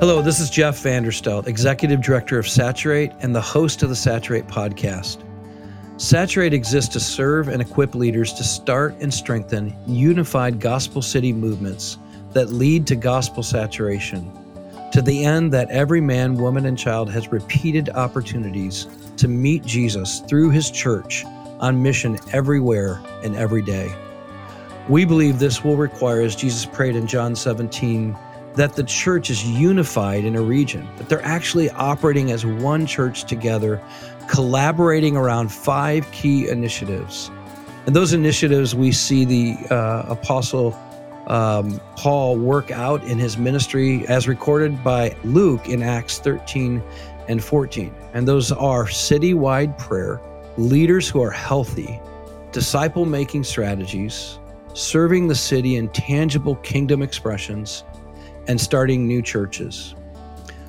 Hello, this is Jeff Vanderstelt, Executive Director of Saturate and the host of the Saturate podcast. Saturate exists to serve and equip leaders to start and strengthen unified gospel city movements that lead to gospel saturation, to the end that every man, woman, and child has repeated opportunities to meet Jesus through his church on mission everywhere and every day. We believe this will require, as Jesus prayed in John 17, that the church is unified in a region, that they're actually operating as one church together, collaborating around five key initiatives. And those initiatives we see the uh, apostle um, Paul work out in his ministry as recorded by Luke in Acts 13 and 14. And those are citywide prayer, leaders who are healthy, disciple making strategies, serving the city in tangible kingdom expressions, and starting new churches.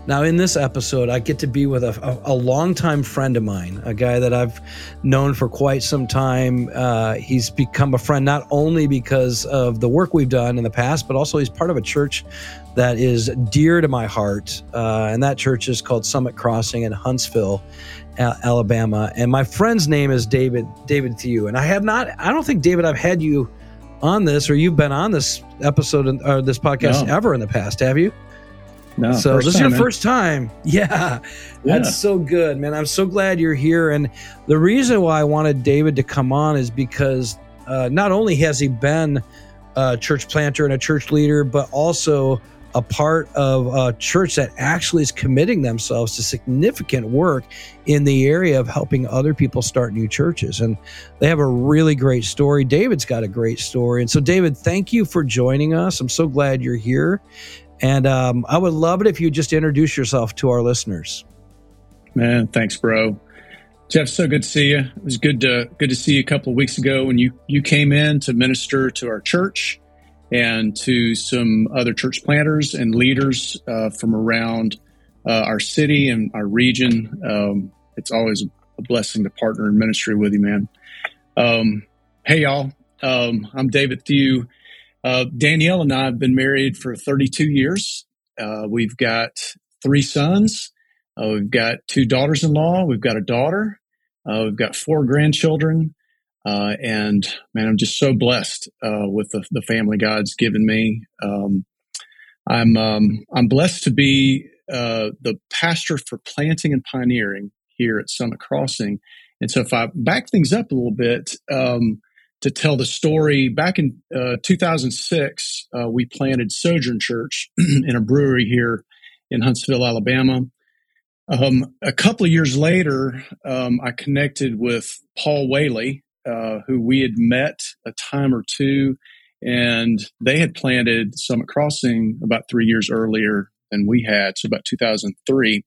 Now, in this episode, I get to be with a, a, a longtime friend of mine, a guy that I've known for quite some time. Uh, he's become a friend not only because of the work we've done in the past, but also he's part of a church that is dear to my heart. Uh, and that church is called Summit Crossing in Huntsville, Alabama. And my friend's name is David David Thew. And I have not, I don't think David, I've had you on this or you've been on this episode or this podcast no. ever in the past, have you? No. So this is your man. first time. Yeah, yeah. That's so good, man. I'm so glad you're here. And the reason why I wanted David to come on is because uh, not only has he been a church planter and a church leader, but also a part of a church that actually is committing themselves to significant work in the area of helping other people start new churches. And they have a really great story. David's got a great story. And so, David, thank you for joining us. I'm so glad you're here. And um, I would love it if you just introduce yourself to our listeners. Man, thanks, bro. Jeff, so good to see you. It was good to good to see you a couple of weeks ago when you you came in to minister to our church and to some other church planters and leaders uh, from around uh, our city and our region. Um, it's always a blessing to partner in ministry with you, man. Um, hey, y'all. Um, I'm David Thew. Uh, Danielle and I have been married for 32 years. Uh, we've got three sons. Uh, we've got two daughters in law. We've got a daughter. Uh, we've got four grandchildren. Uh, and man, I'm just so blessed uh, with the, the, family God's given me. Um, I'm um, I'm blessed to be uh, the pastor for planting and pioneering here at Summit Crossing. And so, if I back things up a little bit um, to tell the story, back in uh, 2006, uh, we planted Sojourn Church in a brewery here in Huntsville, Alabama. Um, a couple of years later, um, I connected with Paul Whaley, uh, who we had met a time or two, and they had planted Summit Crossing about three years earlier than we had, so about 2003,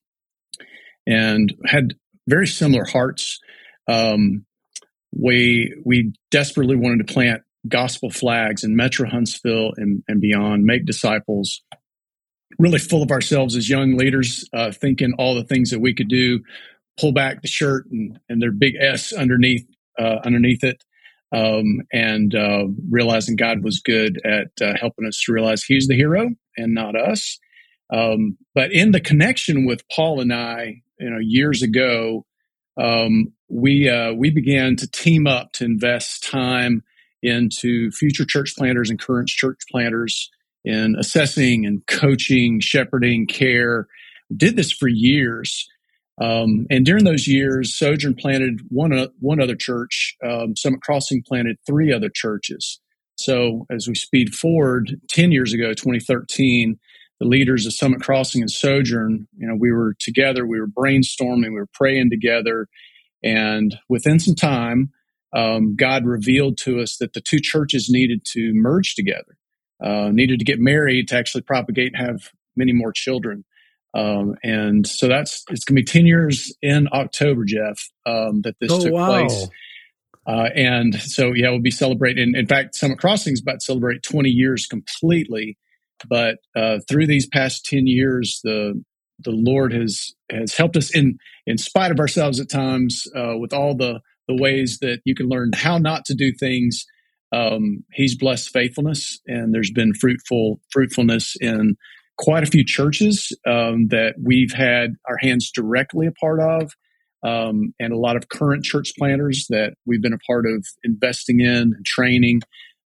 and had very similar hearts. Um, we we desperately wanted to plant gospel flags in Metro Huntsville and, and beyond, make disciples. Really full of ourselves as young leaders, uh, thinking all the things that we could do, pull back the shirt and, and their big S underneath uh, underneath it, um, and uh, realizing God was good at uh, helping us to realize He's the hero and not us. Um, but in the connection with Paul and I, you know, years ago, um, we uh, we began to team up to invest time into future church planters and current church planters in assessing and coaching, shepherding, care. did this for years. Um, and during those years, Sojourn planted one uh, one other church. Um, Summit Crossing planted three other churches. So as we speed forward, ten years ago, 2013, the leaders of Summit Crossing and Sojourn, you know, we were together, we were brainstorming, we were praying together, and within some time, um, God revealed to us that the two churches needed to merge together, uh, needed to get married to actually propagate and have many more children. Um, and so that's it's going to be 10 years in October, Jeff, um, that this oh, took wow. place. Uh, and so, yeah, we'll be celebrating. In fact, Summit Crossing is about to celebrate 20 years completely. But uh, through these past 10 years, the the Lord has has helped us in in spite of ourselves at times uh, with all the the ways that you can learn how not to do things. Um, he's blessed faithfulness, and there's been fruitful fruitfulness in quite a few churches um, that we've had our hands directly a part of, um, and a lot of current church planters that we've been a part of investing in and training.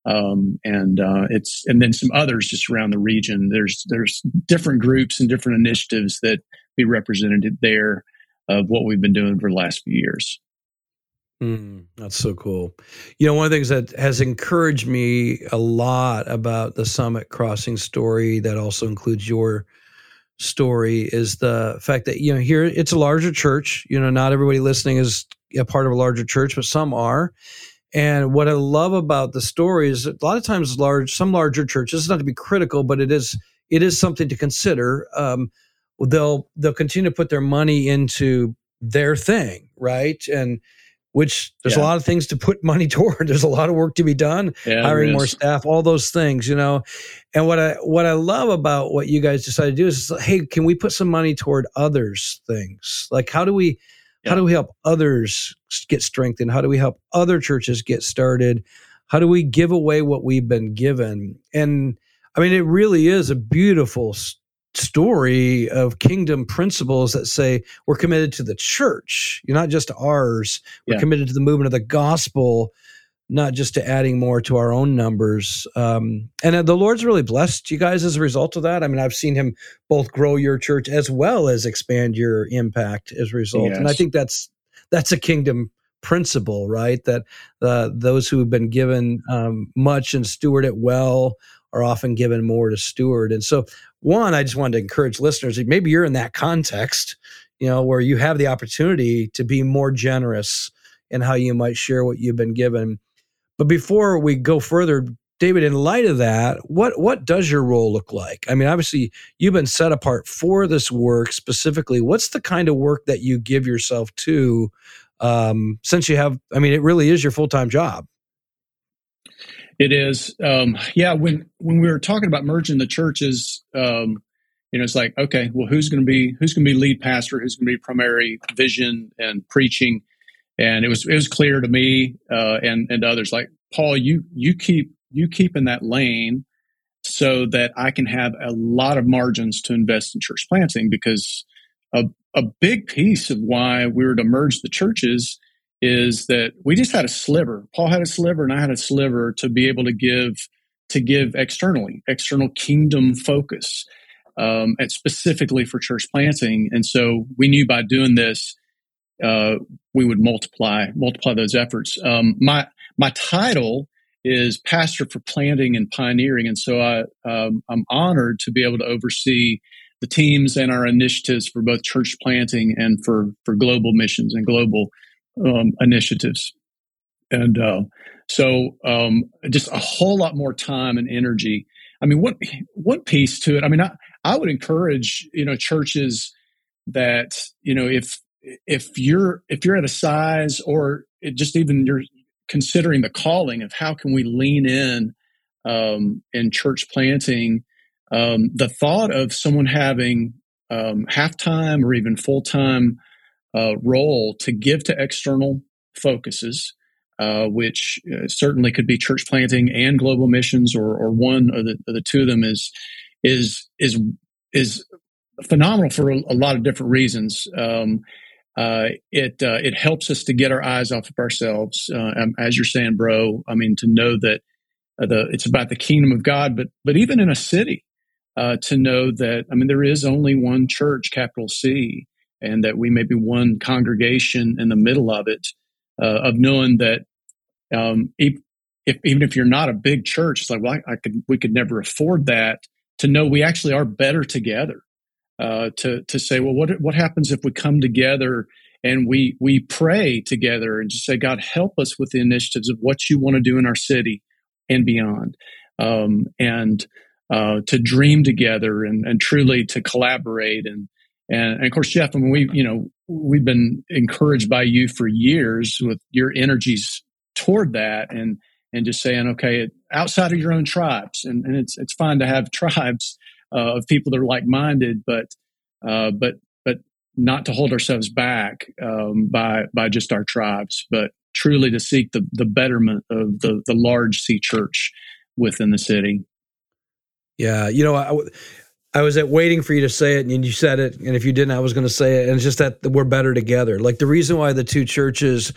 Um, and uh, it's and then some others just around the region. There's there's different groups and different initiatives that be represented there of what we've been doing for the last few years. Mm, that's so cool. You know, one of the things that has encouraged me a lot about the Summit Crossing story, that also includes your story, is the fact that, you know, here it's a larger church. You know, not everybody listening is a part of a larger church, but some are. And what I love about the story is a lot of times large, some larger churches, not to be critical, but it is it is something to consider. Um, they'll they'll continue to put their money into their thing, right? And which there's yeah. a lot of things to put money toward. There's a lot of work to be done, yeah, hiring more staff, all those things, you know. And what I what I love about what you guys decided to do is, hey, can we put some money toward others things? Like how do we yeah. how do we help others get strengthened? How do we help other churches get started? How do we give away what we've been given? And I mean, it really is a beautiful story of kingdom principles that say we're committed to the church, you're not just ours. We're yeah. committed to the movement of the gospel, not just to adding more to our own numbers. Um, and uh, the Lord's really blessed you guys as a result of that. I mean, I've seen Him both grow your church as well as expand your impact as a result. Yes. And I think that's that's a kingdom principle, right? That uh, those who have been given um, much and steward it well are often given more to steward. And so, one, I just wanted to encourage listeners, maybe you're in that context, you know, where you have the opportunity to be more generous in how you might share what you've been given. But before we go further, David, in light of that, what what does your role look like? I mean, obviously, you've been set apart for this work specifically. What's the kind of work that you give yourself to? Um, since you have, I mean, it really is your full time job. It is, um, yeah. When when we were talking about merging the churches, um, you know, it's like, okay, well, who's going to be who's going to be lead pastor? Who's going to be primary vision and preaching? And it was it was clear to me uh, and and others like Paul, you you keep you keep in that lane so that I can have a lot of margins to invest in church planting because a a big piece of why we were to merge the churches is that we just had a sliver. Paul had a sliver and I had a sliver to be able to give to give externally, external kingdom focus, um, and specifically for church planting. And so we knew by doing this, uh, we would multiply multiply those efforts. Um, my my title is pastor for planting and pioneering, and so I um, I'm honored to be able to oversee the teams and our initiatives for both church planting and for for global missions and global um, initiatives. And uh, so um, just a whole lot more time and energy. I mean, what what piece to it? I mean, I, I would encourage you know churches that you know if if you're if you're at a size or just even you're considering the calling of how can we lean in um, in church planting, um, the thought of someone having um, half time or even full time uh, role to give to external focuses, uh, which uh, certainly could be church planting and global missions, or, or one of the, the two of them is is is is phenomenal for a, lot of different reasons. Um, uh, it uh, it helps us to get our eyes off of ourselves, uh, um, as you're saying, bro. I mean, to know that the it's about the kingdom of God, but but even in a city, to know that I mean, there is only one church, capital C, and that we may be one congregation in the middle of it, uh, of knowing that um, if, if, even if you're not a big church, it's like, well, I, I, could, we could never afford that. To know we actually are better together. Uh, to to say, well, what what happens if we come together and we we pray together and just say, God, help us with the initiatives of what you want to do in our city and beyond, um, and uh, to dream together and, and truly to collaborate and and, and, of course, Jeff, I mean, we, you know, we've been encouraged by you for years with your energies toward that and, and just saying, okay, outside of your own tribes, and, and it's, it's fine to have tribes uh, of people that are like-minded, but, uh, but, but not to hold ourselves back um, by, by just our tribes, but truly to seek the, the betterment of the, the large C church within the city. Yeah. You know, I, I was at waiting for you to say it, and you said it. And if you didn't, I was going to say it. And it's just that we're better together. Like the reason why the two churches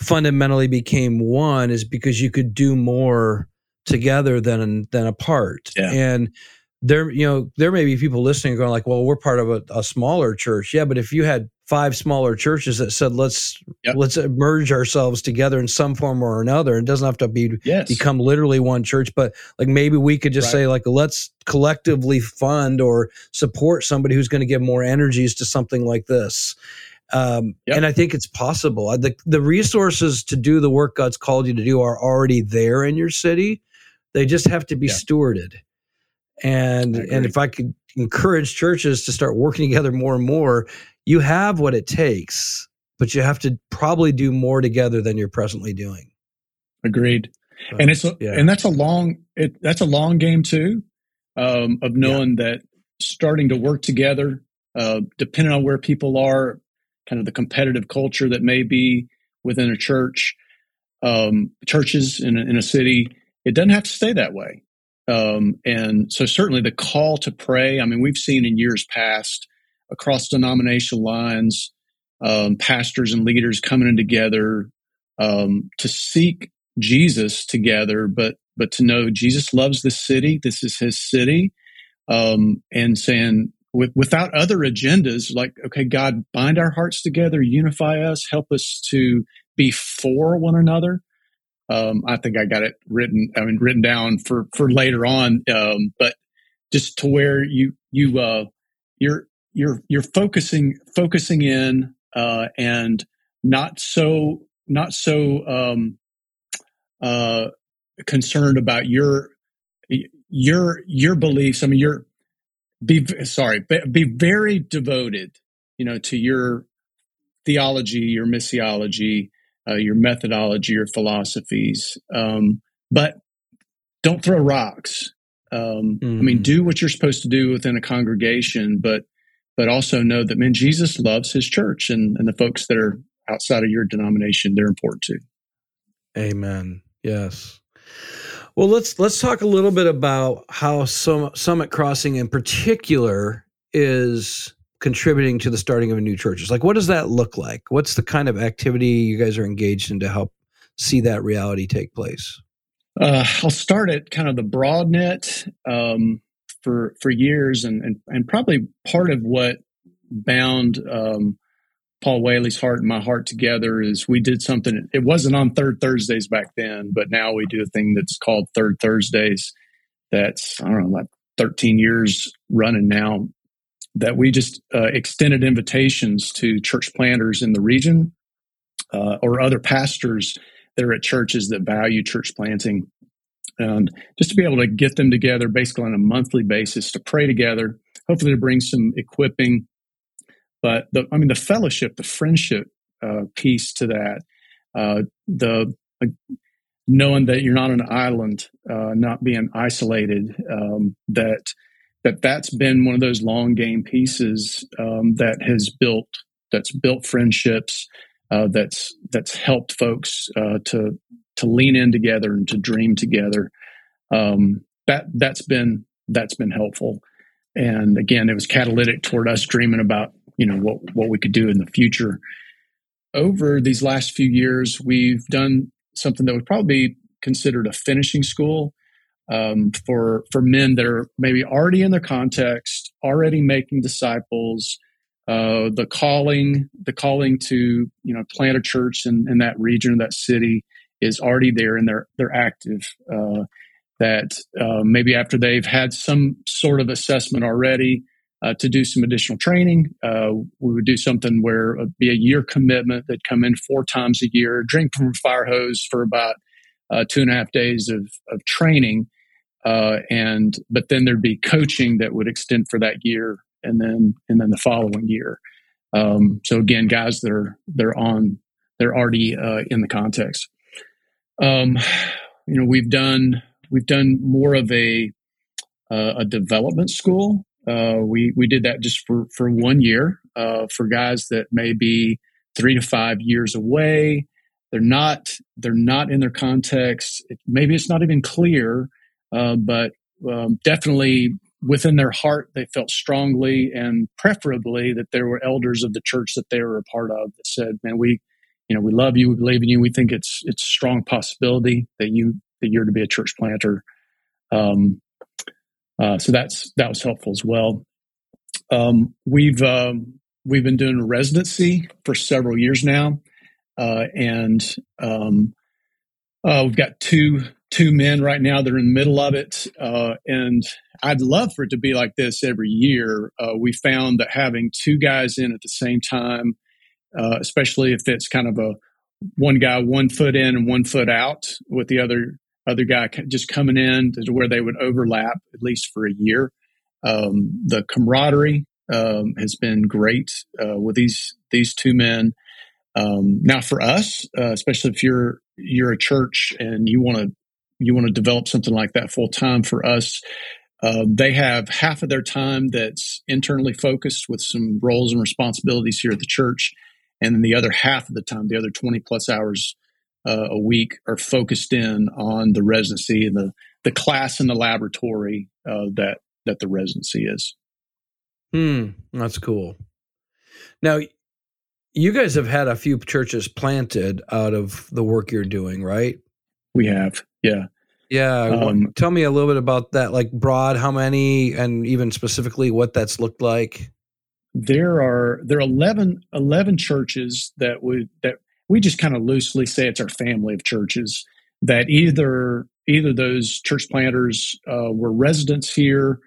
fundamentally became one is because you could do more together than than apart. Yeah. And there, you know, there may be people listening going like, "Well, we're part of a, a smaller church." Yeah, but if you had five smaller churches that said let's yep. let's merge ourselves together in some form or another it doesn't have to be yes. become literally one church but like maybe we could just right. say like let's collectively fund or support somebody who's going to give more energies to something like this um, yep. and i think it's possible the, the resources to do the work god's called you to do are already there in your city they just have to be stewarded and and if i could encourage churches to start working together more and more you have what it takes, but you have to probably do more together than you're presently doing. Agreed. and it's a, yeah. and that's a long it, that's a long game too, um, of knowing yeah. that starting to work together, uh, depending on where people are, kind of the competitive culture that may be within a church, um, churches in a, in a city, it doesn't have to stay that way. Um, and so certainly the call to pray. I mean, we've seen in years past across denominational lines, um, pastors and leaders coming in together um, to seek Jesus together, but but to know Jesus loves this city. This is His city, um, and saying with, without other agendas, like okay, God, bind our hearts together, unify us, help us to be for one another. Um, I think I got it written. I mean, written down for for later on. Um, but just to where you you uh, you're you're you're focusing focusing in uh, and not so not so um, uh, concerned about your your your beliefs. I mean, you're be sorry, be very devoted, you know, to your theology, your missiology, uh, your methodology, your philosophies. Um, but don't throw rocks. Um, mm-hmm. I mean, mm-hmm. do what you're supposed to do within a congregation, but but also know that man, Jesus loves his church and, and the folks that are outside of your denomination, they're important too. Amen. Yes. Well, let's let's talk a little bit about how Summit Crossing in particular is contributing to the starting of a new churches. Like, what does that look like? What's the kind of activity you guys are engaged in to help see that reality take place? Uh, I'll start at kind of the broad net. Um, for for years, and and, and probably part of what bound um, Paul Whaley's heart and my heart together is we did something. It wasn't on third Thursdays back then, but now we do a thing that's called Third Thursdays. That's I don't know, like 13 years running now. That we just uh, extended invitations to church planters in the region uh, or other pastors that are at churches that value church planting and just to be able to get them together basically on a monthly basis to pray together, hopefully to bring some equipping. But the, I mean, the fellowship, the friendship uh, piece to that, uh, the uh, knowing that you're not an island, uh, not being isolated, um, that that that's been one of those long game pieces um, that has built that's built friendships, uh, that's that's helped folks uh, to to lean in together and to dream together. Um, that that's been that's been helpful. And again, it was catalytic toward us dreaming about you know what what we could do in the future. Over these last few years, we've done something that would probably be considered a finishing school um, for for men that are maybe already in their context, already making disciples. Uh, the calling, the calling to you know plant a church in, in that region, that city, is already there and they're they're active. Uh, that uh, maybe after they've had some sort of assessment already uh, to do some additional training, uh, we would do something where it'd be a year commitment that come in four times a year, drink from a fire hose for about uh, two and a half days of of training, uh, and but then there'd be coaching that would extend for that year and then and then the following year. Um, so again, guys that are they're on they're already in the context. Um, you know, we've done we've done more of a uh, a development school. Uh, we we did that just for for one year uh, for guys that may be three to five years away. They're not they're not in their context. It, maybe it's not even clear, uh, but um, definitely within their heart, they felt strongly and preferably that there were elders of the church that they were a part of that said, "Man, we, you know, we love you, we believe in you, we think it's it's strong possibility that you that you're to be a church planter." Um, uh, so that's that was helpful as well. Um, we've um, we've been doing a residency for several years now, uh, and um, uh, we've got two two men right now that are in the middle of it, uh, and I'd love for it to be like this every year. Uh, we found that having two guys in at the same time, uh, especially if it's kind of a one guy one foot in and one foot out, with the other other guy just coming in to where they would overlap at least for a year. Um, the camaraderie um, has been great uh, with these these two men. Um, now, for us, uh, especially if you're you're a church and you want to you want to develop something like that full time, for us, uh, they have half of their time that's internally focused with some roles and responsibilities here at the church, and then the other half of the time, the other twenty plus hours uh, a week, are focused in on the residency and the the class and the laboratory uh, that that the residency is. Hmm, that's cool. Now, you guys have had a few churches planted out of the work you're doing, right? We have, yeah. Yeah. Um, tell me a little bit about that, like broad, how many, and even specifically what that's looked like. There are there are 11, 11 churches that would that we just kind of loosely say it's our family of churches that either either those church planters uh, were residents here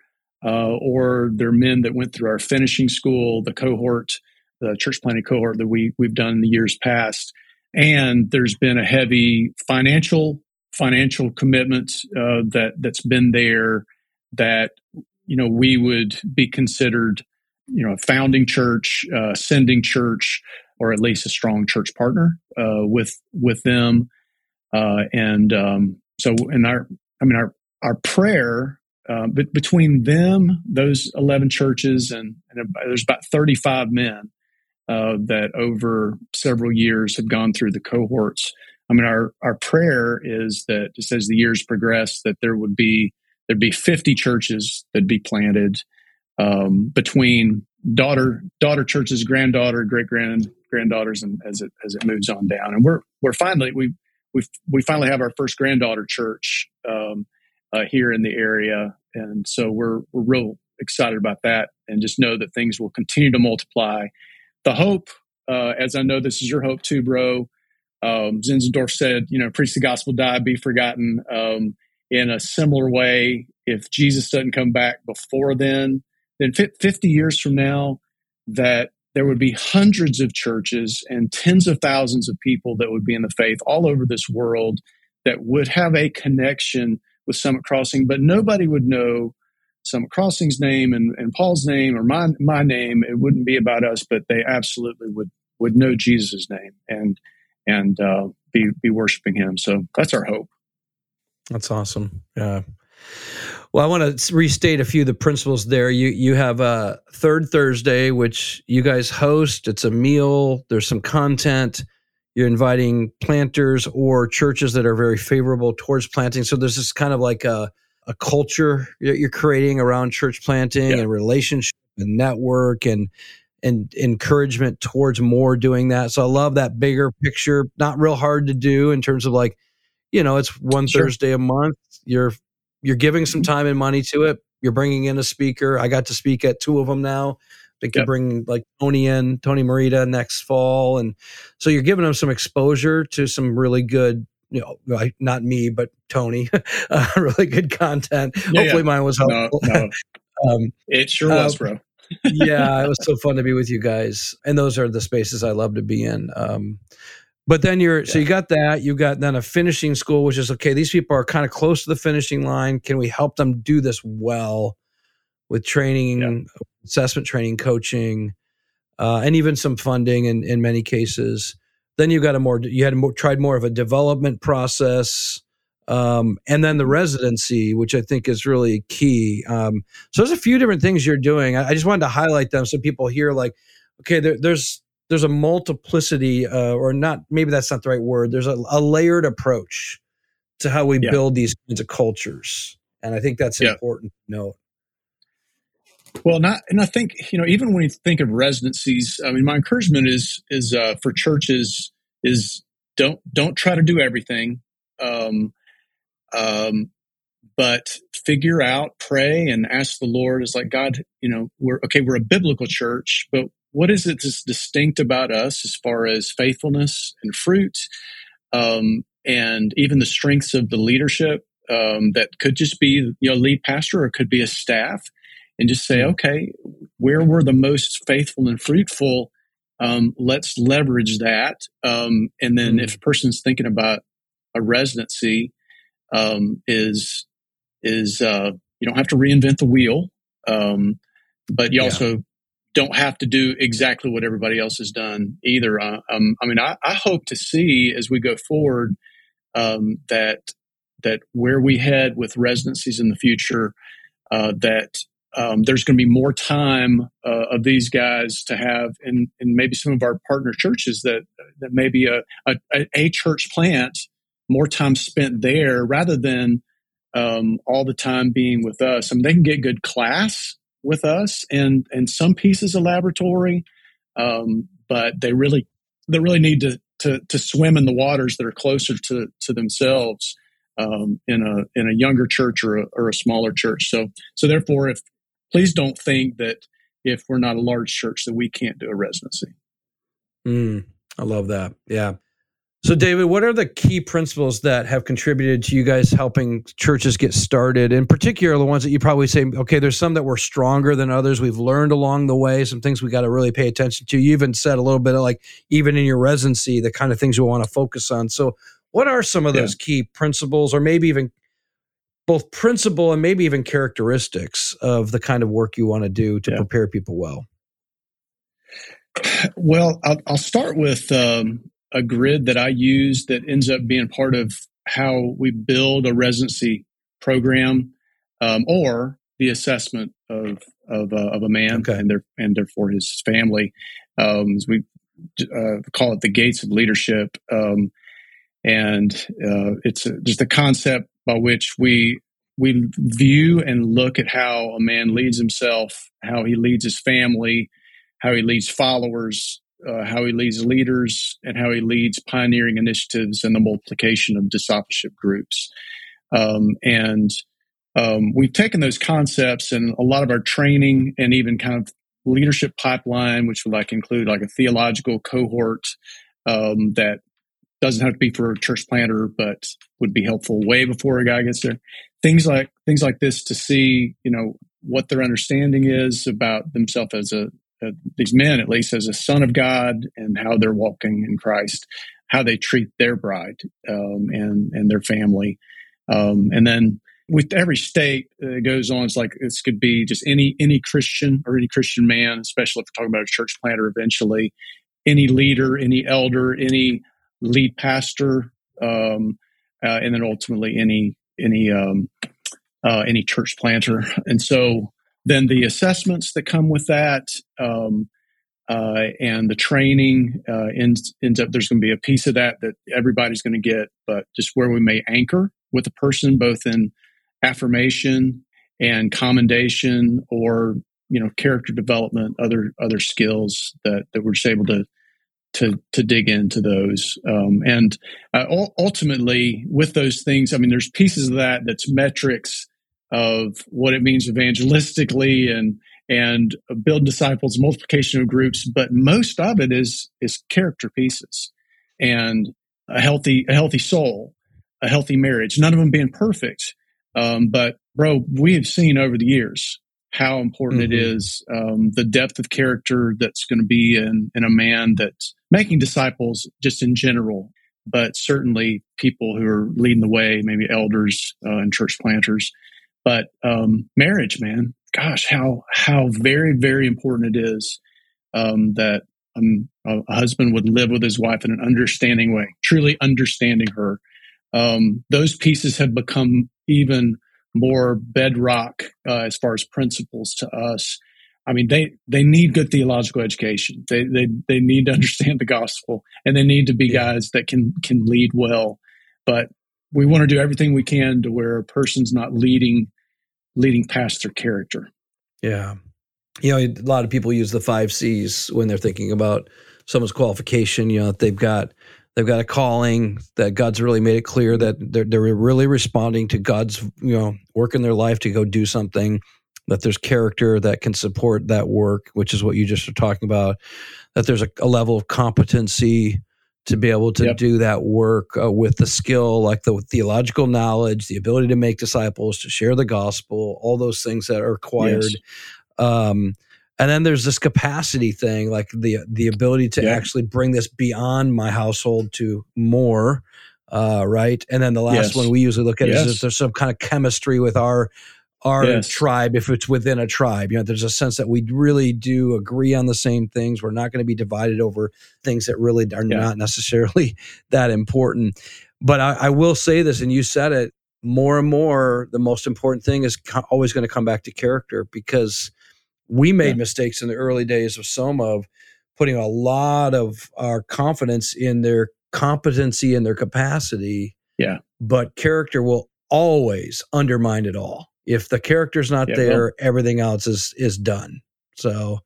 uh, or they're men that went through our finishing school, the cohort, the church planting cohort that we we've done in the years past. And there's been a heavy financial financial commitment uh, that that's been there that you know we would be considered you know a founding church, uh, sending church, or at least a strong church partner uh, with with them. Uh, and um, so in our I mean our our prayer uh, but between them, those 11 churches, and, and there's about 35 men uh, that over several years have gone through the cohorts. I mean, our, our prayer is that just as the years progress, that there would be there'd be 50 churches that'd be planted um, between daughter daughter churches, granddaughter, great grand granddaughters, and as it as it moves on down. And we're we're finally we we we finally have our first granddaughter church. Um, uh, here in the area. And so we're, we're real excited about that and just know that things will continue to multiply. The hope, uh, as I know this is your hope too, bro. Um, Zinzendorf said, you know, preach the gospel, die, be forgotten. Um, in a similar way, if Jesus doesn't come back before then, then 50 years from now, that there would be hundreds of churches and tens of thousands of people that would be in the faith all over this world that would have a connection with Summit Crossing, but nobody would know Summit Crossing's name and, and Paul's name or my my name. It wouldn't be about us, but they absolutely would would know Jesus' name and and uh, be be worshiping Him. So that's our hope. That's awesome. Yeah. Well, I want to restate a few of the principles there. You you have a third Thursday, which you guys host. It's a meal. There's some content you're inviting planters or churches that are very favorable towards planting. So there's this kind of like a, a culture that you're creating around church planting yeah. and relationship and network and and encouragement towards more doing that. So I love that bigger picture. Not real hard to do in terms of like, you know, it's one sure. Thursday a month. You're you're giving some mm-hmm. time and money to it. You're bringing in a speaker. I got to speak at two of them now. They could yep. bring like Tony in, Tony Merida next fall, and so you're giving them some exposure to some really good, you know, like not me, but Tony, uh, really good content. Yeah, Hopefully, yeah. mine was helpful. No, no. um, it sure was, bro. yeah, it was so fun to be with you guys, and those are the spaces I love to be in. Um, but then you're yeah. so you got that you got then a finishing school, which is okay. These people are kind of close to the finishing line. Can we help them do this well? with training, yeah. assessment training, coaching, uh, and even some funding in, in many cases. Then you got a more, you had more, tried more of a development process. Um, and then the residency, which I think is really key. Um, so there's a few different things you're doing. I, I, just wanted to highlight them so people hear like, okay, there, there's there's a multiplicity, uh, or not. Maybe that's not the right word. There's a, a layered approach to how we yeah. build these kinds of cultures, and I think that's yeah. important to note. Well, not, and I think you know, even when you think of residencies, I mean, my encouragement is is uh, for churches is don't don't try to do everything, um, um, but figure out, pray, and ask the Lord. Is like God, you know, we're okay. We're a biblical church, but what is it that's distinct about us as far as faithfulness and fruit, um, and even the strengths of the leadership um, that could just be you know lead pastor or could be a staff and just say, okay, where we're the most faithful and fruitful, um, let's leverage that. Um, and then if a person's thinking about a residency, um, is is uh, you don't have to reinvent the wheel, um, but you yeah. also don't have to do exactly what everybody else has done either. Uh, um, I mean, I, I, hope to see as we go forward um, that that where we head with residencies in the future, uh, that um, there's going to be more time uh, of these guys to have in, in maybe some of our partner churches that that maybe a, a, a church plant more time spent there rather than um, all the time being with us. I mean, they can get good class with us and and some pieces of laboratory, um, but they really they really need to, to to swim in the waters that are closer to to themselves um, in a in a younger church or a, or a smaller church. So so therefore, if please don't think that if we're not a large church that we can't do a residency. Mm, I love that. Yeah. So, David, what are the key principles that have contributed to you guys helping churches get started? In particular, the ones that you probably say, okay, there's some that were stronger than others. We've learned along the way, some things we got to really pay attention to. You even said a little bit of like, even in your residency, the kind of things we want to focus on. So, what are some of those yeah. key principles, or maybe even both principle and maybe even characteristics of the kind of work you want to do to yeah. prepare people well? Well, I'll, I'll start with um, a grid that I use that ends up being part of how we build a residency program um, or the assessment of of, uh, of a man okay. and their and therefore his family. Um, as we uh, call it the gates of leadership, um, and uh, it's just a concept by which we we view and look at how a man leads himself, how he leads his family, how he leads followers, uh, how he leads leaders, and how he leads pioneering initiatives and the multiplication of discipleship groups. Um, and um, we've taken those concepts and a lot of our training and even kind of leadership pipeline, which would like include like a theological cohort um, that doesn't have to be for a church planter, but would be helpful way before a guy gets there. Things like things like this to see, you know, what their understanding is about themselves as a, a these men, at least as a son of God, and how they're walking in Christ, how they treat their bride um, and and their family, um, and then with every state uh, goes on, it's like this could be just any any Christian or any Christian man, especially if we're talking about a church planter eventually, any leader, any elder, any lead pastor, um, uh, and then ultimately any any um, uh, any church planter. And so then the assessments that come with that um, uh, and the training uh, ends ends up there's going to be a piece of that that everybody's going to get, but just where we may anchor with a person both in affirmation and commendation or you know character development other other skills that that we're just able to to to dig into those. Um, and uh, ultimately with those things i mean there's pieces of that that's metrics of what it means evangelistically and and build disciples multiplication of groups but most of it is is character pieces and a healthy a healthy soul a healthy marriage none of them being perfect um, but bro we have seen over the years how important mm-hmm. it is um, the depth of character that's going to be in, in a man that's making disciples just in general but certainly people who are leading the way maybe elders uh, and church planters but um, marriage man gosh how how very very important it is um, that um, a, husband would live with his wife in an understanding way truly understanding her um, those pieces have become even more bedrock uh, as far as principles to us. I mean, they they need good theological education. They they they need to understand the gospel, and they need to be guys that can can lead well. But we want to do everything we can to where a person's not leading leading past their character. Yeah, you know, a lot of people use the five C's when they're thinking about someone's qualification. You know, they've got they've got a calling that God's really made it clear that they're they're really responding to God's you know work in their life to go do something. That there's character that can support that work, which is what you just were talking about. That there's a, a level of competency to be able to yep. do that work uh, with the skill, like the theological knowledge, the ability to make disciples, to share the gospel, all those things that are required. Yes. Um, and then there's this capacity thing, like the the ability to yeah. actually bring this beyond my household to more, uh, right? And then the last yes. one we usually look at yes. is if there's some kind of chemistry with our our yes. tribe if it's within a tribe. You know, there's a sense that we really do agree on the same things. We're not going to be divided over things that really are yeah. not necessarily that important. But I, I, will say this, and you said it more and more. The most important thing is co- always going to come back to character because we made yeah. mistakes in the early days of Soma of putting a lot of our confidence in their competency and their capacity. Yeah. But character will always undermine it all. If the character's not yeah, there, well, everything else is is done. So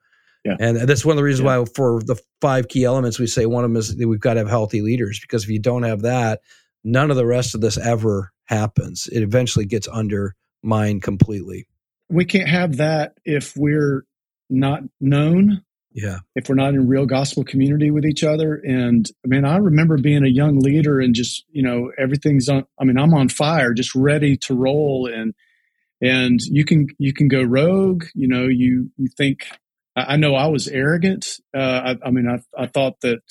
yeah. And that's one of the reasons yeah. why for the five key elements we say one of them is we've got to have healthy leaders because if you don't have that, none of the rest of this ever happens. It eventually gets undermined completely we can't have that if we're not known. Yeah. If we're not in real gospel community with each other. And I mean, I remember being a young leader and just, you know, everything's on, I mean, I'm on fire, just ready to roll. And, and you can, you can go rogue, you know, you, you think, I, I know I was arrogant. Uh, I, I, mean, I, I thought that,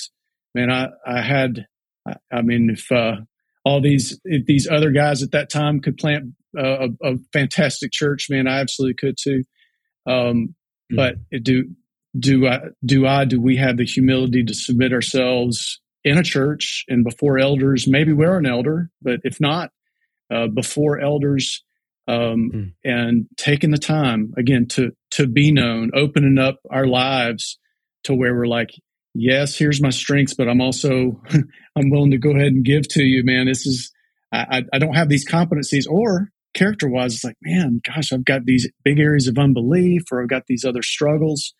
man, I, I had, I, I mean, if, uh, all these if these other guys at that time could plant a, a fantastic church, man, I absolutely could too. Um, mm-hmm. But do do I do I do we have the humility to submit ourselves in a church and before elders? Maybe we're an elder, but if not, uh, before elders, um, mm. and taking the time again to to be known, opening up our lives to where we're like, yes, here's my strengths, but I'm also I'm willing to go ahead and give to you, man. This is I, I don't have these competencies, or character wise, it's like, man, gosh, I've got these big areas of unbelief, or I've got these other struggles.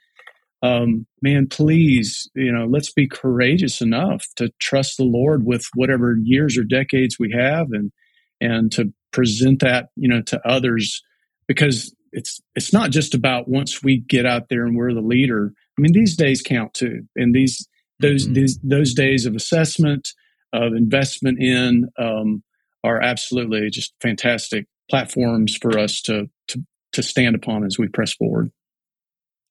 Um, man, please, you know, let's be courageous enough to trust the Lord with whatever years or decades we have, and and to present that, you know, to others, because it's it's not just about once we get out there and we're the leader. I mean, these days count too, and these those mm-hmm. these those days of assessment of investment in um, are absolutely just fantastic platforms for us to to to stand upon as we press forward.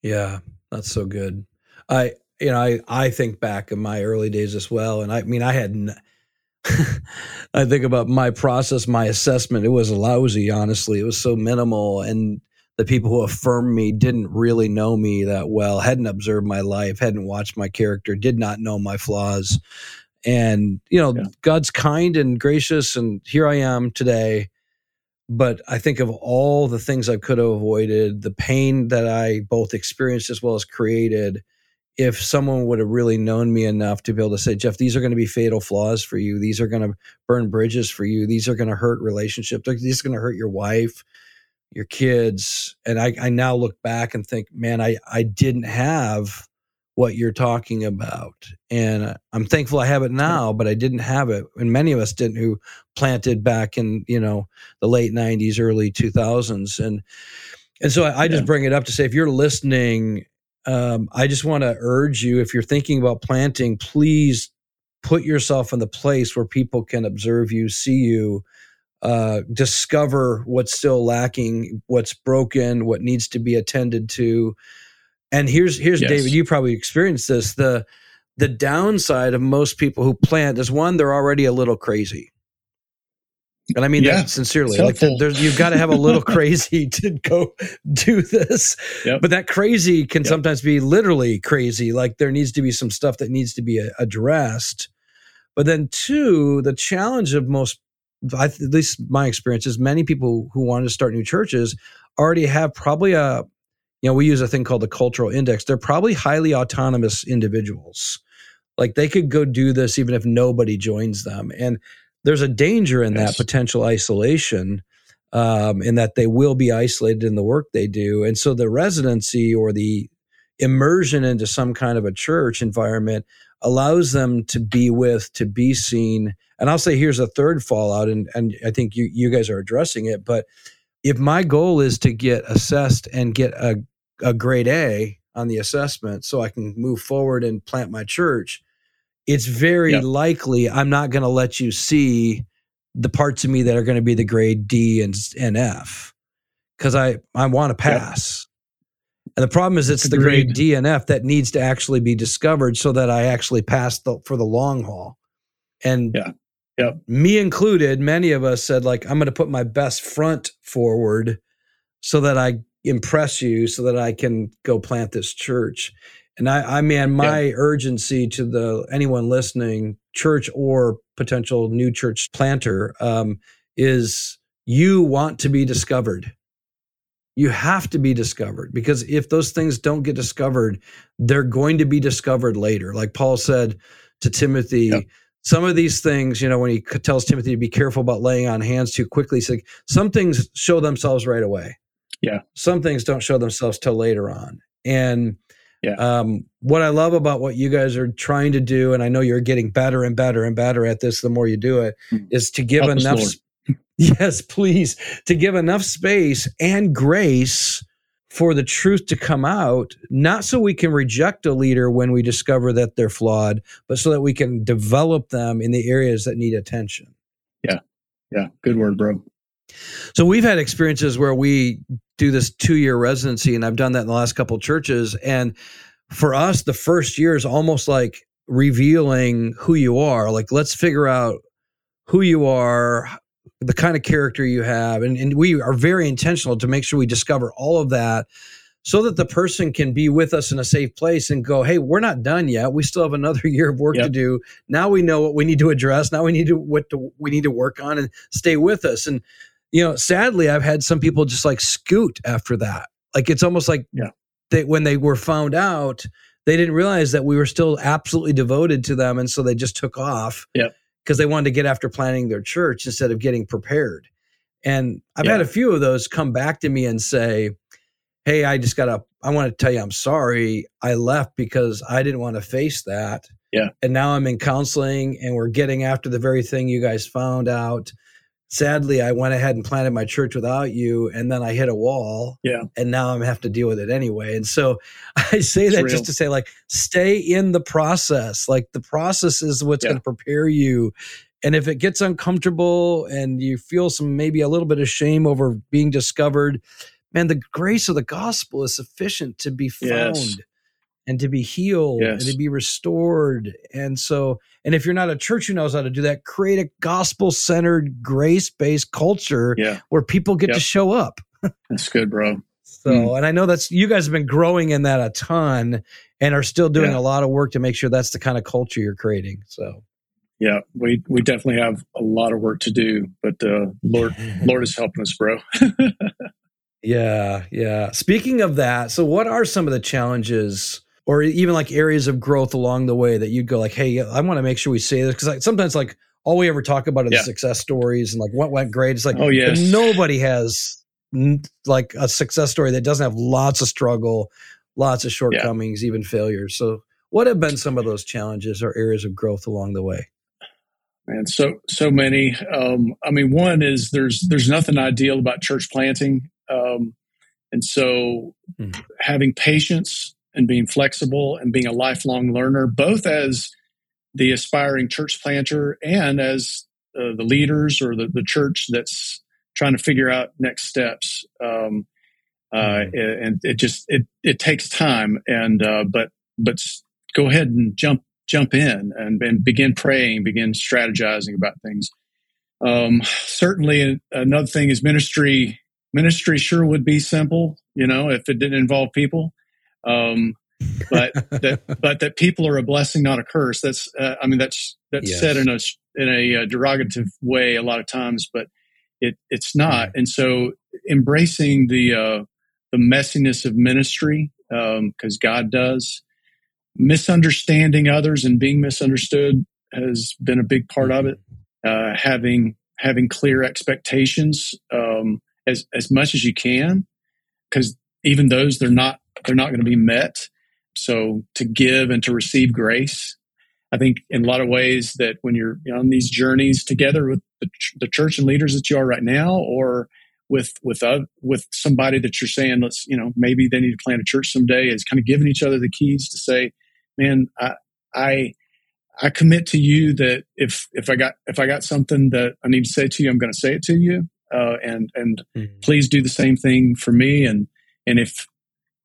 Yeah, that's so good. I you know I I think back in my early days as well, and I, I mean I had. N- I think about my process, my assessment. It was lousy, honestly. It was so minimal, and the people who affirmed me didn't really know me that well, hadn't observed my life, hadn't watched my character, did not know my flaws. And, you know, yeah. God's kind and gracious, and here I am today. But I think of all the things I could have avoided, the pain that I both experienced as well as created. If someone would have really known me enough to be able to say, Jeff, these are going to be fatal flaws for you. These are going to burn bridges for you. These are going to hurt relationships. These are going to hurt your wife your kids. And I, I now look back and think, man, I, I didn't have what you're talking about. And uh, I'm thankful I have it now, but I didn't have it. And many of us didn't who planted back in, you know, the late 90s, early 2000s. And and so I, I just yeah. bring it up to say if you're listening, um, I just want to urge you, if you're thinking about planting, please put yourself in the place where people can observe you, see you, uh, discover what's still lacking, what's broken, what needs to be attended to. And here's here's yes. David. You probably experienced this. The the downside of most people who plant is one, they're already a little crazy. And I mean yeah, that sincerely. Like you've got to have a little crazy to go do this. Yep. But that crazy can yep. sometimes be literally crazy. Like there needs to be some stuff that needs to be uh, addressed. But then two, the challenge of most I, at least my experience is many people who want to start new churches already have probably a you know we use a thing called the cultural index they're probably highly autonomous individuals like they could go do this even if nobody joins them and there's a danger in yes. that potential isolation um, in that they will be isolated in the work they do. And so the residency or the immersion into some kind of a church environment allows them to be with, to be seen. And I'll say here's a third fallout, and, and I think you, you guys are addressing it. But if my goal is to get assessed and get a, a grade A on the assessment so I can move forward and plant my church, it's very yep. likely I'm not going to let you see the parts of me that are going to be the grade D and, and F because I, I want to pass. Yep. And the problem is it's Agreed. the grade D and F that needs to actually be discovered so that I actually pass the, for the long haul. And yeah. Yep. me included, many of us said, like, I'm going to put my best front forward so that I impress you, so that I can go plant this church. And I, I mean, my yeah. urgency to the anyone listening, church or potential new church planter, um, is you want to be discovered. You have to be discovered because if those things don't get discovered, they're going to be discovered later. Like Paul said to Timothy, some of these things, you know, when he tells Timothy to be careful about laying on hands too quickly, he's like, some things show themselves right away. Yeah. Some things don't show themselves till later on. And yeah. Um, what I love about what you guys are trying to do, and I know you're getting better and better and better at this the more you do it, mm. is to give Help enough. yes, please, to give enough space and grace for the truth to come out, not so we can reject a leader when we discover that they're flawed, but so that we can develop them in the areas that need attention. Yeah. Yeah. Good word, bro. So we've had experiences where we do this two year residency, and I've done that in the last couple churches. And for us, the first year is almost like revealing who you are. Like, let's figure out who you are, the kind of character you have. And, and we are very intentional to make sure we discover all of that so that the person can be with us in a safe place and go, hey, we're not done yet. We still have another year of work yep. to do. Now we know what we need to address. Now we need to what to, we need to work on and stay with us. And you know, sadly, I've had some people just like scoot after that. Like it's almost like yeah. they when they were found out, they didn't realize that we were still absolutely devoted to them, and so they just took off. Yeah. Because they wanted to get after planning their church instead of getting prepared. And I've yeah. had a few of those come back to me and say, Hey, I just got to, I want to tell you, I'm sorry. I left because I didn't want to face that. Yeah. And now I'm in counseling and we're getting after the very thing you guys found out sadly i went ahead and planted my church without you and then i hit a wall yeah. and now i'm have to deal with it anyway. And so i say it's that real. just to say like stay in the process. Like the process is what's yeah. going to prepare you. And if it gets uncomfortable and you feel some maybe a little bit of shame over being discovered man the grace of the gospel is sufficient to be found. yes and to be healed yes. and to be restored. And so, and if you're not a church who knows how to do that, create a gospel centered, grace based culture yeah. where people get yep. to show up. That's good, bro. So, mm. and I know that's you guys have been growing in that a ton and are still doing yeah. a lot of work to make sure that's the kind of culture you're creating. So, yeah, we we definitely have a lot of work to do, but uh, Lord Lord is helping us, bro. yeah, yeah. Speaking of that, so what are some of the challenges or even like areas of growth along the way that you'd go like, hey, I want to make sure we say this because like, sometimes like all we ever talk about are the success stories and like what went great. It's like, oh yes, nobody has like a success story that doesn't have lots of struggle, lots of shortcomings, yeah. even failures. So, what have been some of those challenges or areas of growth along the way? Man, so so many. Um, I mean, one is there's there's nothing ideal about church planting, um, and so mm-hmm. having patience and being flexible and being a lifelong learner, both as the aspiring church planter and as uh, the leaders or the, the church that's trying to figure out next steps. Um, uh, mm-hmm. and it just it it takes time, and uh, but but go ahead and jump jump in and, and begin praying, begin strategizing about things. Um, certainly, another thing is ministry. Ministry sure would be simple, you know, if it didn't involve people. Um, but that but that people are a blessing, not a curse. That's uh, I mean that's that's yes. said in a in a uh, derogative way a lot of times, but it it's not. And so embracing the uh, the messiness of ministry because um, God does misunderstanding others and being misunderstood has been a big part of it. Uh, having having clear expectations um, as as much as you can, because even those they're not they're not going to be met. So to give and to receive grace, I think in a lot of ways that when you're on these journeys together with the, the church and leaders that you are right now, or with with uh, with somebody that you're saying let's you know maybe they need to plant a church someday is kind of giving each other the keys to say man i i i commit to you that if if i got if i got something that i need to say to you i'm going to say it to you uh, and and mm-hmm. please do the same thing for me and and if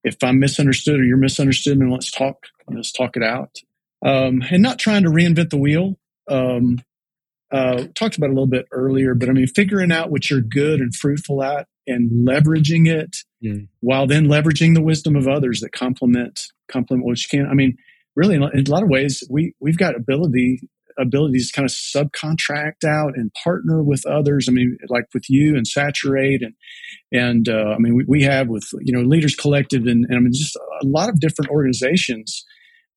if i'm misunderstood or you're misunderstood then let's talk let's talk it out um, and not trying to reinvent the wheel um, uh, talked about a little bit earlier, but I mean, figuring out what you're good and fruitful at and leveraging it mm. while then leveraging the wisdom of others that complement complement what you can. I mean, really, in a lot of ways, we we've got ability abilities to kind of subcontract out and partner with others. I mean, like with you and Saturate and and uh, I mean, we, we have with you know Leaders Collective and, and I mean just a lot of different organizations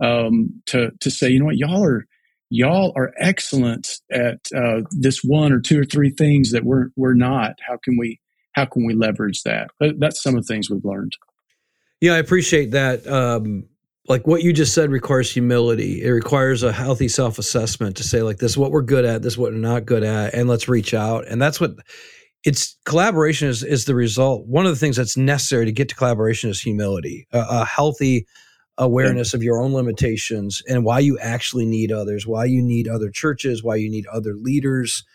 um, to to say, you know what, y'all are y'all are excellent at uh, this one or two or three things that we're we're not. How can we how can we leverage that? That's some of the things we've learned. Yeah, I appreciate that. Um, like what you just said requires humility. It requires a healthy self assessment to say like this is what we're good at, this is what we're not good at, and let's reach out. And that's what it's collaboration is is the result. One of the things that's necessary to get to collaboration is humility, a, a healthy awareness of your own limitations and why you actually need others, why you need other churches, why you need other leaders.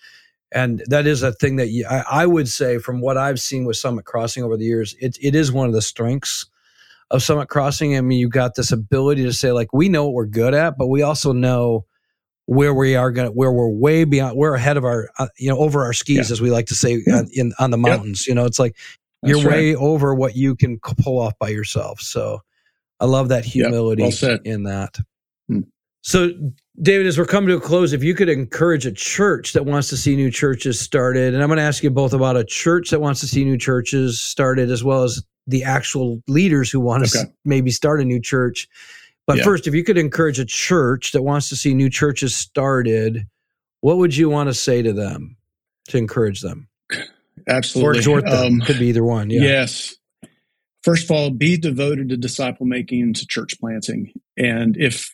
And that is a thing that you, I, I, would say, from what I've seen with Summit Crossing over the years, it, it is one of the strengths of Summit Crossing. I mean, you got this ability to say, like, we know what we're good at, but we also know where we are going to where we're way beyond, we're ahead of our, uh, you know, over our skis, yeah. as we like to say on, in on the mountains. You know, it's like That's you're right. way over what you can pull off by yourself. So I love that humility yep, well in that. Hmm. So, David, as we're coming to a close, if you could encourage a church that wants to see new churches started, and I'm going to ask you both about a church that wants to see new churches started, as well as the actual leaders who want to okay. maybe start a new church. But yeah. first, if you could encourage a church that wants to see new churches started, what would you want to say to them to encourage them? Absolutely. Or exhort them. Um, Could be either one. Yeah. Yes first of all, be devoted to disciple making and to church planting. And if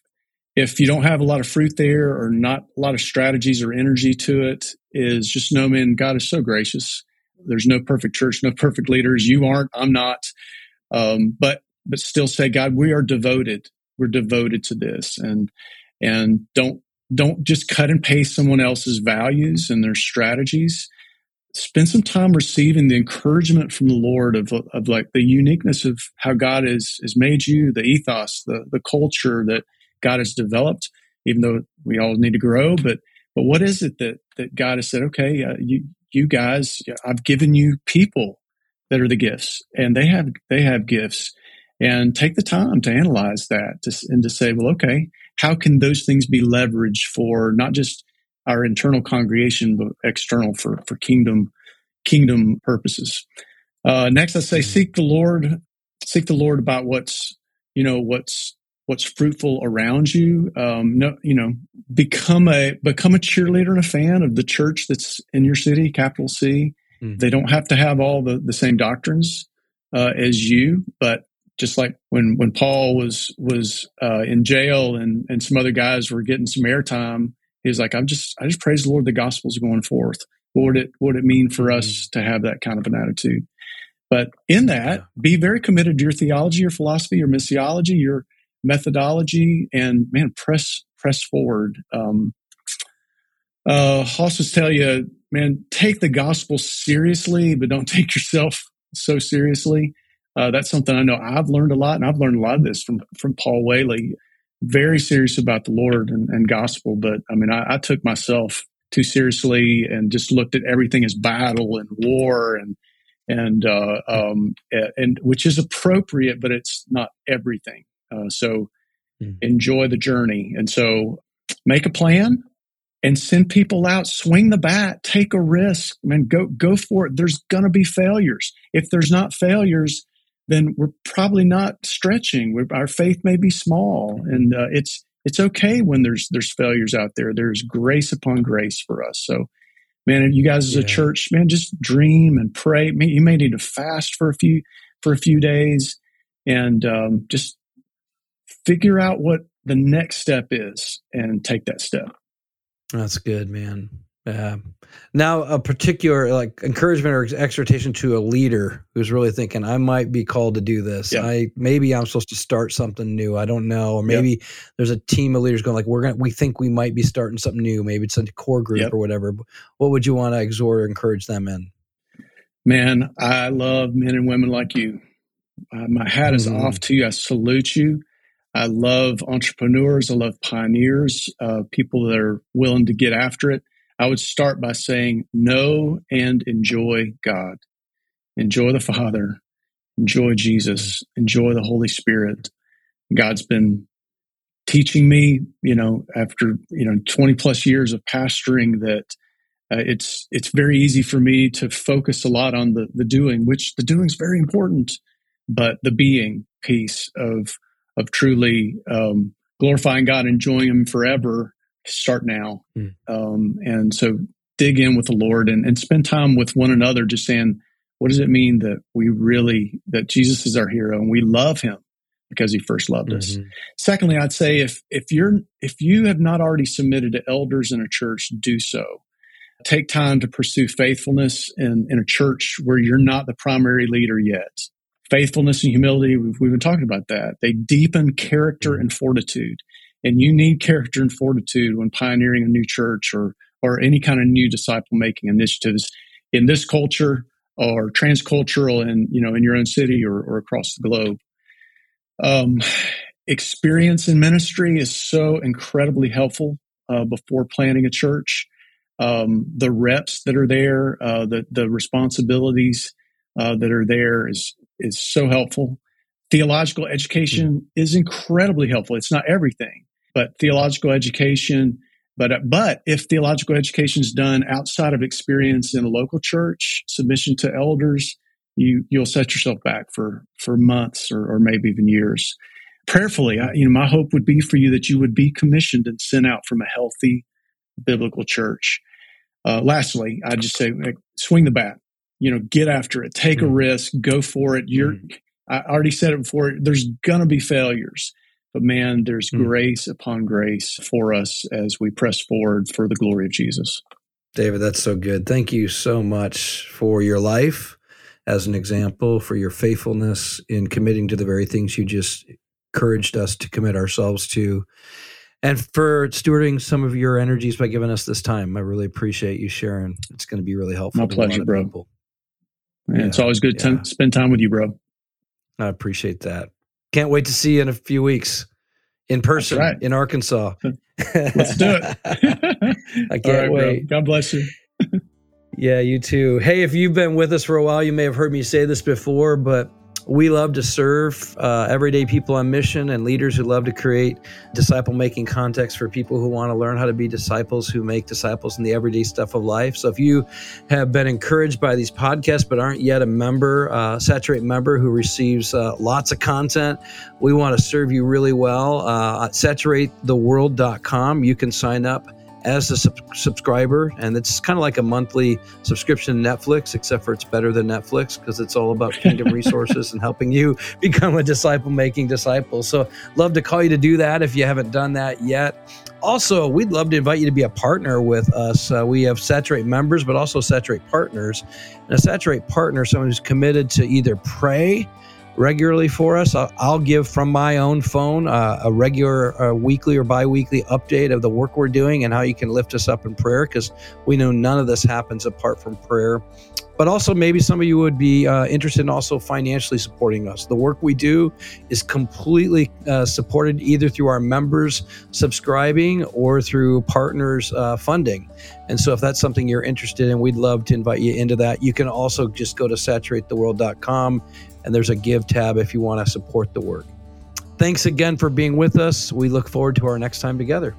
if you don't have a lot of fruit there or not a lot of strategies or energy to it, is just know, man, God is so gracious. There's no perfect church, no perfect leaders. You aren't, I'm not. Um, but but still say, God, we are devoted. We're devoted to this, and and don't don't just cut and paste someone else's values and their strategies spend some time receiving the encouragement from the Lord of, of like the uniqueness of how God has, has made you, the ethos, the, the culture that God has developed, even though we all need to grow. But, but what is it that, that God has said, okay, uh, you, you guys, I've given you people that are the gifts and they have, they have gifts and take the time to analyze that to, and to say, well, okay, how can those things be leveraged for not just our internal congregation, but external for, for kingdom, kingdom purposes. Uh, next, let's say seek the Lord, seek the Lord about what's, you know, what's, what's fruitful around you. Um, no, you know, become a, become a cheerleader and a fan of the church that's in your city, capital C. Mm-hmm. They don't have to have all the, the same doctrines, uh, as you, but just like when, when Paul was, was, uh, in jail and, and some other guys were getting some airtime, He's like, I'm just, I just praise the Lord. The gospel's going forth. What would it, what would it mean for us mm. to have that kind of an attitude? But in that, yeah. be very committed to your theology, your philosophy, your missiology, your methodology, and man, press press forward. Um, uh, also tell you, man, take the gospel seriously, but don't take yourself so seriously. Uh, that's something I know I've learned a lot, and I've learned a lot of this from from Paul Whaley very serious about the Lord and, and gospel, but I mean, I, I, took myself too seriously and just looked at everything as battle and war and and uh, um, and which is appropriate, but it's not everything. Uh, so mm. enjoy the journey, and so make a plan and send people out. Swing the bat, take a risk, I mean, go go for it. There's going to be failures. If there's not failures, then we're probably not stretching. We're, our faith may be small, and uh, it's it's okay when there's there's failures out there. There's grace upon grace for us. So man, you guys as a church, man, just dream and pray. You may need to fast for a few for a few days and um, just figure out what the next step is and take that step. That's good, man. Yeah. Now, a particular like encouragement or exhortation to a leader who's really thinking, I might be called to do this. Yeah. I maybe I'm supposed to start something new. I don't know. Or maybe there's a team of leaders going like, we're gonna we think we might be starting something new. Maybe it's a core group or whatever. What would you want to exhort or encourage them in? Man, I love men and women like you. Uh, my hat is mm-hmm. off to you. I salute you. I love entrepreneurs. I love pioneers, uh, people that are willing to get after it. I would start by saying, know and enjoy God. Enjoy the Father. Enjoy Jesus. Enjoy the Holy Spirit. God's been teaching me, you know, after, you know, 20 plus years of pastoring that uh, it's, it's very easy for me to focus a lot on the, the doing, which the doing is very important, but the being piece of, of truly um, glorifying God, enjoying Him forever, start now. Mm. Um, and so dig in with the Lord and, and spend time with one another, just saying, what does it mean that we really, that Jesus is our hero and we love Him because He first loved mm-hmm. us? Secondly, I'd say if, if you're, if you have not already submitted to elders in a church, do so. Take time to pursue faithfulness in, in a church where you're not the primary leader yet faithfulness and humility, we've, we've been talking about that. They deepen character and fortitude. And you need character and fortitude when pioneering a new church or, or any kind of new disciple making initiatives in this culture or transcultural and, you know, in your own city or, or across the globe. Um, experience in ministry is so incredibly helpful uh, before planning a church. Um, the reps that are there, uh, the the responsibilities uh, that are there is is so helpful. Theological education mm-hmm. is incredibly helpful. It's not everything, but theological education. But but if theological education is done outside of experience in a local church, submission to elders, you you'll set yourself back for for months or, or maybe even years. Prayerfully, I, you know, my hope would be for you that you would be commissioned and sent out from a healthy biblical church. Uh, lastly, I just say swing the bat you know, get after it, take mm-hmm. a risk, go for it. You're, mm-hmm. I already said it before, there's going to be failures, but man, there's mm-hmm. grace upon grace for us as we press forward for the glory of Jesus. David, that's so good. Thank you so much for your life as an example, for your faithfulness in committing to the very things you just encouraged us to commit ourselves to and for stewarding some of your energies by giving us this time. I really appreciate you sharing. It's going to be really helpful. My pleasure, bro. People. Yeah, it's always good to spend time with you, bro. I appreciate that. Can't wait to see you in a few weeks in person right. in Arkansas. Let's do it. I can't right, wait. Bro. God bless you. yeah, you too. Hey, if you've been with us for a while, you may have heard me say this before, but we love to serve uh, everyday people on mission and leaders who love to create disciple making context for people who want to learn how to be disciples who make disciples in the everyday stuff of life. So if you have been encouraged by these podcasts but aren't yet a member, uh, Saturate member who receives uh, lots of content, we want to serve you really well. Uh, at saturatetheworld.com, you can sign up as a sub- subscriber, and it's kind of like a monthly subscription to Netflix, except for it's better than Netflix because it's all about kingdom resources and helping you become a disciple making disciple. So, love to call you to do that if you haven't done that yet. Also, we'd love to invite you to be a partner with us. Uh, we have Saturate members, but also Saturate partners. And a Saturate partner, someone who's committed to either pray regularly for us. I'll, give from my own phone uh, a regular uh, weekly or bi-weekly update of the work we're doing and how you can lift us up in prayer because we know none of this happens apart from prayer. But also, maybe some of you would be uh, interested in also financially supporting us. The work we do is completely uh, supported either through our members subscribing or through partners uh, funding. And so, if that's something you're interested in, we'd love to invite you into that. You can also just go to saturatetheworld.com and there's a give tab if you want to support the work. Thanks again for being with us. We look forward to our next time together.